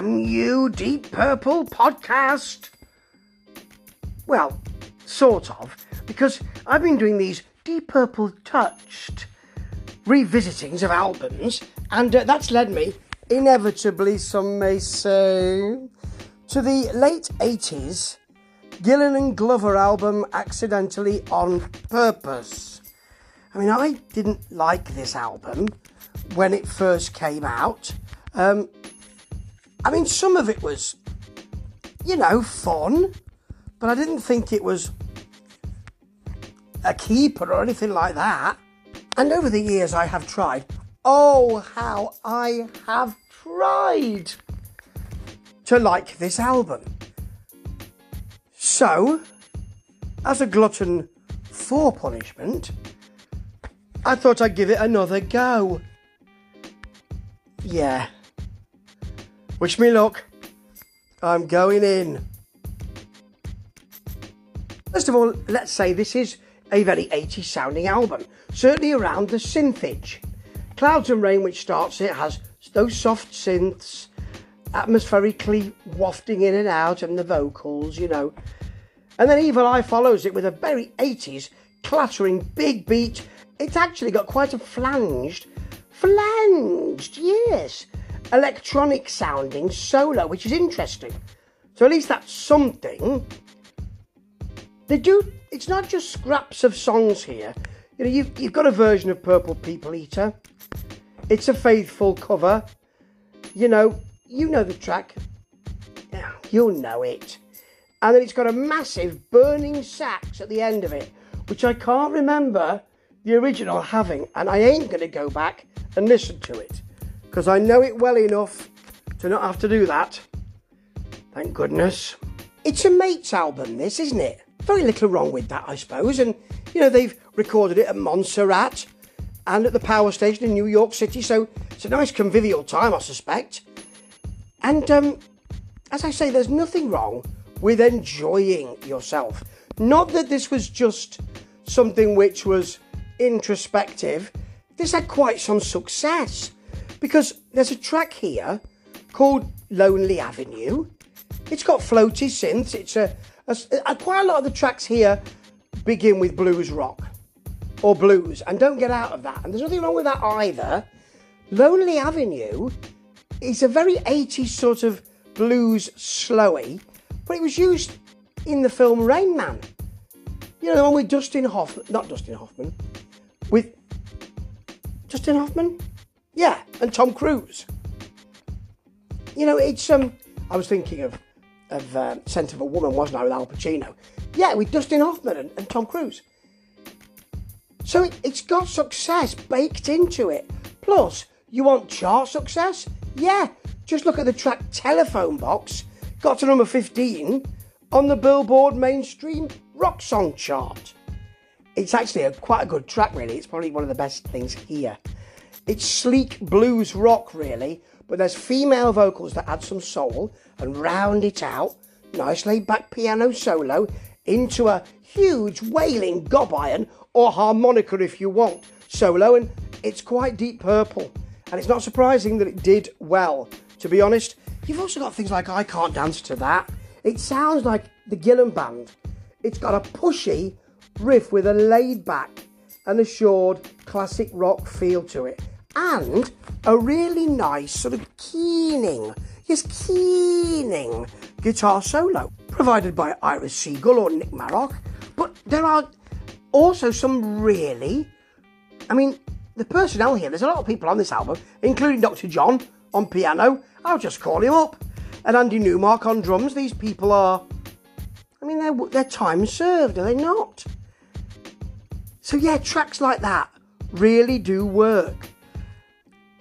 Damn you, Deep Purple podcast. Well, sort of, because I've been doing these Deep Purple touched revisitings of albums, and uh, that's led me, inevitably, some may say, to the late 80s Gillan and Glover album, Accidentally on Purpose. I mean, I didn't like this album when it first came out. Um, I mean, some of it was, you know, fun, but I didn't think it was a keeper or anything like that. And over the years, I have tried. Oh, how I have tried to like this album. So, as a glutton for punishment, I thought I'd give it another go. Yeah. Wish me luck. I'm going in. First of all, let's say this is a very 80s sounding album, certainly around the synthage. Clouds and Rain, which starts it, has those soft synths, atmospherically wafting in and out, and the vocals, you know. And then Evil Eye follows it with a very 80s clattering big beat. It's actually got quite a flanged, flanged, yes, electronic sounding solo, which is interesting. So at least that's something. They do, it's not just scraps of songs here. You know, you've, you've got a version of Purple People Eater. It's a faithful cover. You know, you know the track. You'll know it. And then it's got a massive burning sax at the end of it, which I can't remember the original having. And I ain't going to go back and listen to it because I know it well enough to not have to do that. Thank goodness. It's a mate's album, this, isn't it? Very little wrong with that, I suppose. And, you know, they've recorded it at Montserrat and at the power station in New York City, so it's a nice convivial time, I suspect. And, um, as I say, there's nothing wrong with enjoying yourself. Not that this was just something which was introspective, this had quite some success because there's a track here called Lonely Avenue. It's got floaty synths. It's a, a, a, quite a lot of the tracks here begin with blues rock or blues, and don't get out of that. And there's nothing wrong with that either. Lonely Avenue is a very 80s sort of blues slowy, but it was used in the film Rain Man. You know, the one with Dustin Hoffman, not Dustin Hoffman, with Dustin Hoffman? Yeah, and Tom Cruise. You know, it's um. I was thinking of of uh, Scent of a Woman, wasn't I, with Al Pacino? Yeah, with Dustin Hoffman and, and Tom Cruise. So it, it's got success baked into it. Plus, you want chart success? Yeah, just look at the track Telephone Box. Got to number 15 on the Billboard mainstream rock song chart. It's actually a, quite a good track, really. It's probably one of the best things here. It's sleek blues rock, really, but there's female vocals that add some soul and round it out. Nice laid back piano solo into a huge wailing gob iron or harmonica if you want solo, and it's quite deep purple. And it's not surprising that it did well. To be honest, you've also got things like I Can't Dance to That. It sounds like the Gillan Band. It's got a pushy riff with a laid back and assured classic rock feel to it and a really nice sort of keening, yes, keening guitar solo provided by Iris Siegel or Nick Moroch. But there are also some really, I mean, the personnel here, there's a lot of people on this album, including Dr. John on piano. I'll just call him up. And Andy Newmark on drums. These people are, I mean, they're, they're time served, are they not? So, yeah, tracks like that really do work.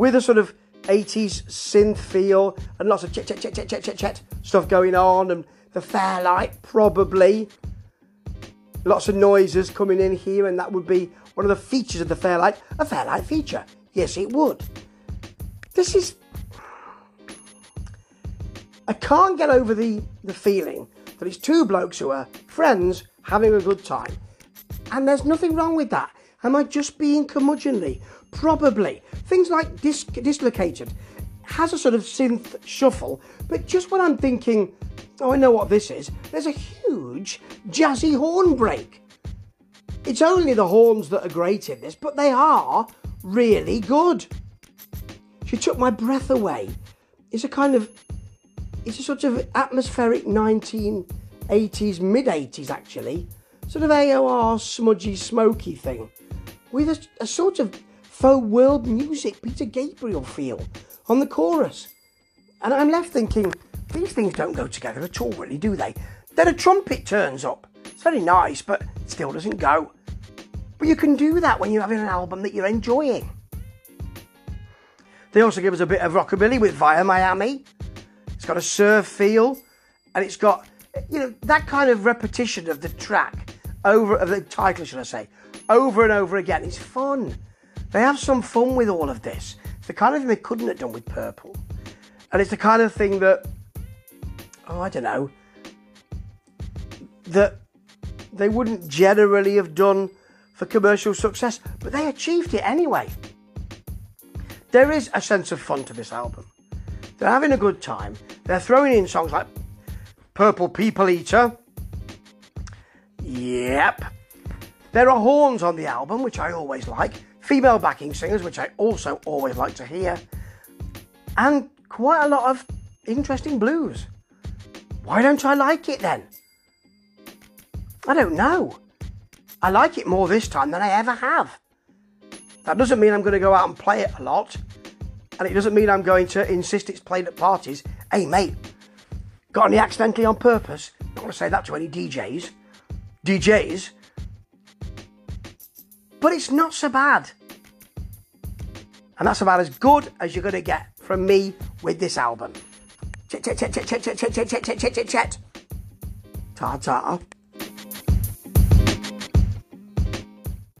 with a sort of 80s synth feel and lots of chet, chet, chet, chet, chet, chet, chet stuff going on and the Fairlight probably. Lots of noises coming in here and that would be one of the features of the Fairlight. A Fairlight feature. Yes, it would. This is... I can't get over the, the feeling that it's two blokes who are friends having a good time. And there's nothing wrong with that. Am I just being curmudgeonly? Probably. Things like Dis- Dislocated has a sort of synth shuffle, but just when I'm thinking, oh, I know what this is, there's a huge jazzy horn break. It's only the horns that are great in this, but they are really good. She took my breath away. It's a kind of, it's a sort of atmospheric 1980s, mid 80s actually, sort of AOR smudgy, smoky thing with a, a sort of faux world music Peter Gabriel feel on the chorus. And I'm left thinking, these things don't go together at all, really, do they? Then a trumpet turns up. It's very nice, but still doesn't go. But you can do that when you're having an album that you're enjoying. They also give us a bit of rockabilly with Via Miami. It's got a surf feel, and it's got, you know, that kind of repetition of the track over, of the title, should I say, over and over again. It's fun. They have some fun with all of this. It's the kind of thing they couldn't have done with Purple. And it's the kind of thing that, oh, I don't know, that they wouldn't generally have done for commercial success, but they achieved it anyway. There is a sense of fun to this album. They're having a good time. They're throwing in songs like Purple People Eater. Yep. There are horns on the album, which I always like, female backing singers, which I also always like to hear, and quite a lot of interesting blues. Why don't I like it then? I don't know. I like it more this time than I ever have. That doesn't mean I'm going to go out and play it a lot, and it doesn't mean I'm going to insist it's played at parties. Hey, mate, got any accidentally on purpose? Don't want to say that to any DJs. DJs, but it's not so bad. And that's about as good as you're going to get from me with this album. Chet, chet, chet, chet, chet, chet, chet, chet, chet, chet, chet. chet. Ta ta.